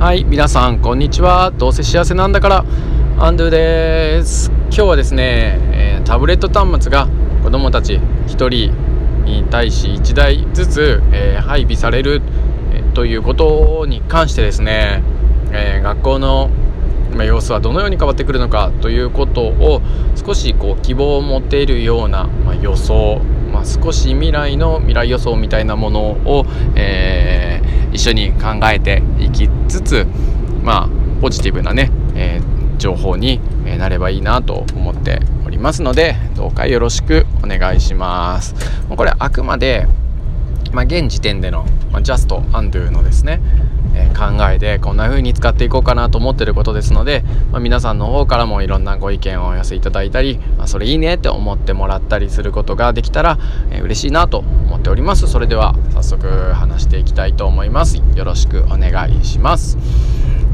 はい皆さんこんにちは。どうせ幸せなんだから。アンドゥです。今日はですね、え、タブレット端末が子供たち1人に対し1台ずつ、え、配備される、え、ということに関してですね、え学校のま様子はどのように変わってくるのかということを少しこう希望を持っているような、ま予想、まあ、少し未来の未来予想みたいなものを、えー、一緒に考えていきつつまあポジティブなね、えー、情報になればいいなと思っておりますのでどうかよろしくお願いします。これあくまでまあ、現時点での、まあ、ジャストアンドゥのですね、えー、考えでこんな風に使っていこうかなと思ってることですので、まあ、皆さんの方からもいろんなご意見をお寄せいただいたり、まあ、それいいねって思ってもらったりすることができたら、えー、嬉しいなと思っております。それでは早速話していきたいと思います。よろしくお願いします、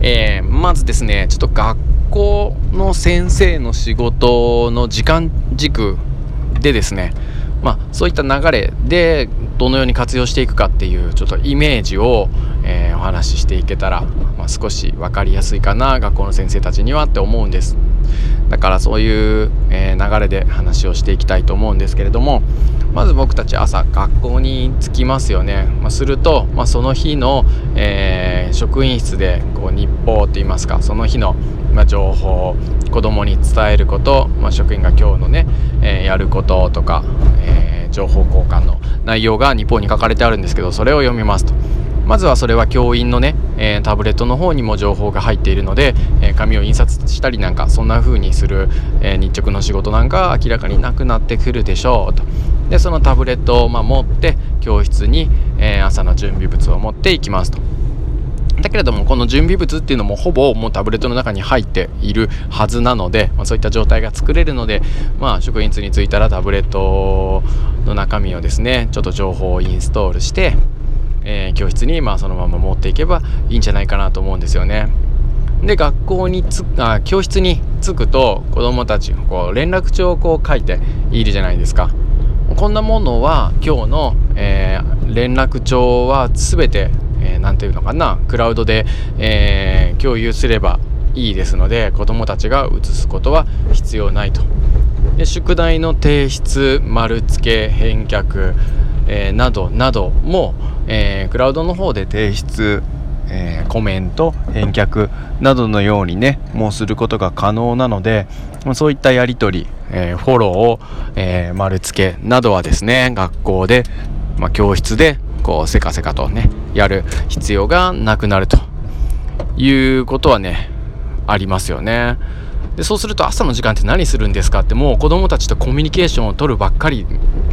えー、まずですねちょっと学校の先生の仕事の時間軸でですねまあ、そういった流れでどのように活用していくかっていうちょっとイメージを、えー、お話ししていけたら、まあ、少し分かりやすいかな学校の先生たちにはって思うんです。だからそういう、えー、流れで話をしていきたいと思うんですけれどもまず僕たち朝学校に着きますよね、まあ、すると、まあ、その日の、えー、職員室でこう日報といいますかその日の、まあ、情報子供に伝えること、ま職員が今日のね、えー、やることとか、え情報交換の内容が日報に書かれてあるんですけどそれを読みますと。まずはそれは教員のね、えー、タブレットの方にも情報が入っているので、えー、紙を印刷したりなんかそんな風にする、えー、日直の仕事なんか明らかになくなってくるでしょうとでそのタブレットを、ま、持って教室に、え朝の準備物を持っていきますと。だけれどもこの準備物っていうのもほぼもうタブレットの中に入っているはずなので、まあ、そういった状態が作れるので、まあ、職員室に着いたらタブレットの中身をですねちょっと情報をインストールしてえー、教室にまあそのまま持っていけばいいんじゃないかなと思うんですよね。で学校につあ教室に着くと子どもたちこう連絡帳をこう書いているじゃないですか。こんなものは今日の、えー、連絡帳は全て何、て言うのかなクラウドで、えー、共有すればいいですので子どもたちが移すことは必要ないと。で宿題の提出丸付け返却、えー、などなども、えー、クラウドの方で提出、えー、コメント返却などのようにねもうすることが可能なのでそういったやり取り、えフォローを、え丸付けなどはですね学校で、まあ、教室でこうせかせかとねやる必要がなくなるということはねありますよね。でそうすると朝の時間って何するんですかってもう子供たちとコミュニケーションを取るばっかり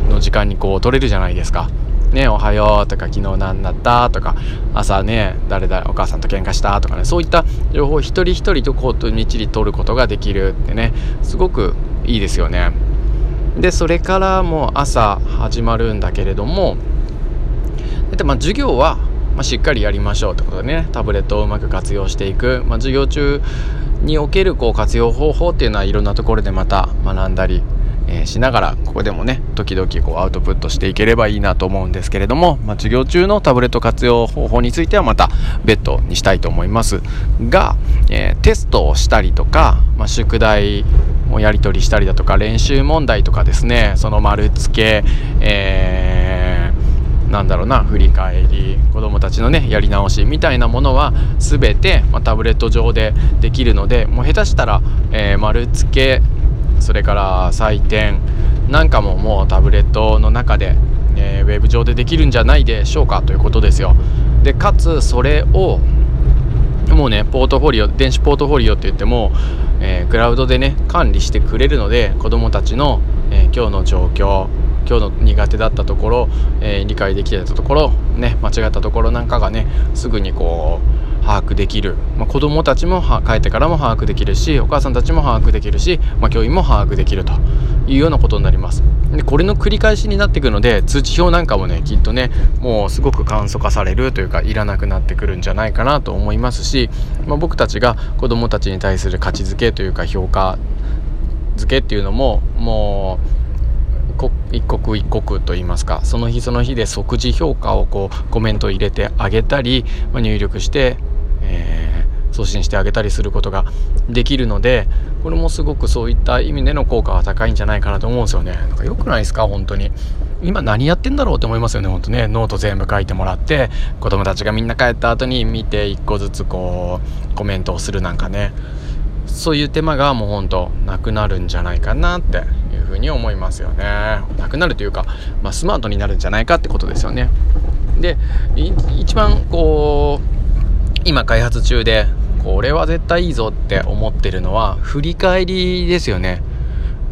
の時間にこう取れるじゃないですか。ね、おはようとか昨日何だったとか朝ね誰だお母さんと喧嘩したとかねそういった情報を一人一人とこうとみっちり取ることができるってねすごくいいですよね。でそれからもう朝始まるんだけれどもでまあ授業は、まあ、しっかりやりましょうってことでねタブレットをうまく活用していく、まあ、授業中におけるこう活用方法っていうのはいろんなところでまた学んだり、えー、しながらここでもね時々こうアウトプットしていければいいなと思うんですけれども、まあ、授業中のタブレット活用方法についてはまた別途にしたいと思います。が、えー、テストをしたりとか、まあ、宿題をやり取りしたりだとか練習問題とかですねその丸付け、えーなんだろうな振り返り子どもたちのねやり直しみたいなものは全て、まあ、タブレット上でできるのでもう下手したら、えー、丸付けそれから採点なんかももうタブレットの中で、えー、ウェブ上でできるんじゃないでしょうかということですよ。でかつそれをもうねポートフォリオ電子ポートフォリオって言っても、えー、クラウドでね管理してくれるので子どもたちの、え、今日の状況今日の苦手だったところ、えー、理解できてたところ、ね、間違ったところなんかがねすぐにこう把握できる、まあ、子どもたちも帰ってからも把握できるしお母さんたちも把握できるし、まあ、教員も把握できると。いうようなことになります。でこれの繰り返しになっていくので通知表なんかもねきっとねもうすごく簡素化されるというかいらなくなってくるんじゃないかなと思いますし、まあ、僕たちが子どもたちに対する価値づけというか評価付けっていうのももう一刻一刻といいますかその日その日で即時評価をこうコメントを入れてあげたり、まあ、入力して、え送信してあげたりすることができるのでこれもすごくそういった意味での効果は高いんじゃないかなと思うんですよね。なんか良くないですか本当に。今何やってんだろうって思いますよね本当ね。ノート全部書いてもらって子供たちがみんな帰った後に見て一個ずつこうコメントをするなんかね。そういう手間がもうほんとなくなるんじゃないかなってふうに思いますよね。なくなるというか、まあ、スマートになるんじゃないかってことですよね。で一番こう今開発中でこれは絶対いいぞって思ってるのは振り返りですよね。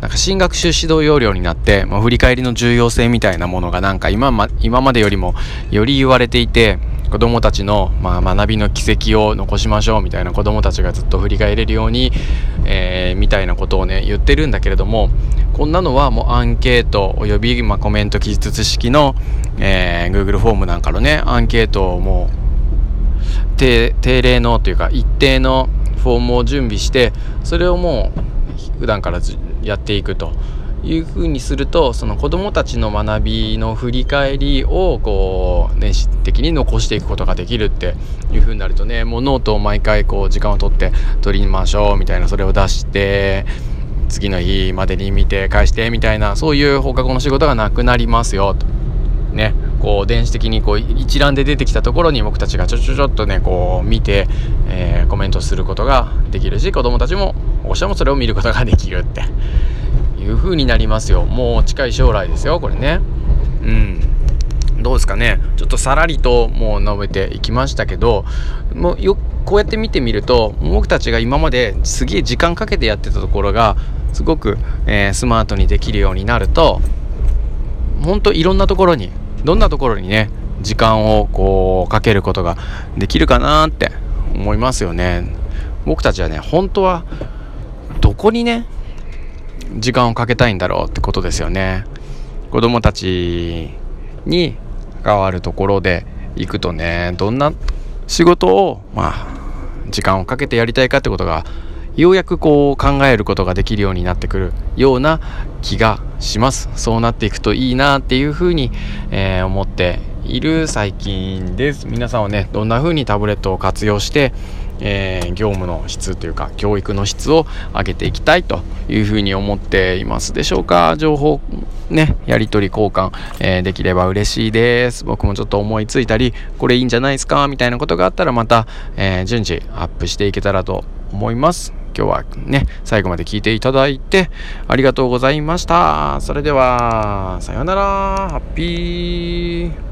なんか新学習指導要領になって、まあ、振り返りの重要性みたいなものがなんか今ま今までよりもより言われていて子どもたちの、まあ、学びの軌跡を残しましょうみたいな子どもたちがずっと振り返れるように、えー、みたいなことをね言ってるんだけれどもこんなのはもうアンケートおよび、まあ、コメント記述式の、えー、Google フォームなんかのねアンケートをもう定例のというか一定のフォームを準備してそれをもう普段からやっていくと。いうふうにするとその子どもたちの学びの振り返りをこう年次的に残していくことができるっていうふうになるとねもうノートを毎回こう時間を取って取りましょうみたいなそれを出して次の日までに見て返してみたいなそういう放課後の仕事がなくなりますよと。ね、こう電子的にこう一覧で出てきたところに僕たちがちょちょちょっとねこう見て、えー、コメントすることができるし子どもたちもおっしゃもそれを見ることができるっていう風になりますよ。もう近い将来ですよこれね。うん。どうですかね。ちょっとさらりともう述べていきましたけどもうよこうやって見てみると僕たちが今まですげえ時間かけてやってたところがすごく、えー、スマートにできるようになると本当いろんなところにどんなところにね時間をこうかけることができるかなって思いますよね。僕たちはね本当はどこにね時間をかけたいんだろうってことですよね。子供たちに関わるところで行くとねどんな仕事をまあ時間をかけてやりたいかってことがようやくこう考えることができるようになってくるような気がします。そうなっていくといいなっていうふうに、えー、思っている最近です。皆さんはねどんな風にタブレットを活用してえー、業務の質というか教育の質を上げていきたいというふうに思っていますでしょうか。情報ねやり取り交換、えー、できれば嬉しいです。僕もちょっと思いついたりこれいいんじゃないですか？みたいなことがあったらまた、えー、順次アップしていけたらと思います。今日はね最後まで聞いていただいてありがとうございました。それではさようなら。ハッピー。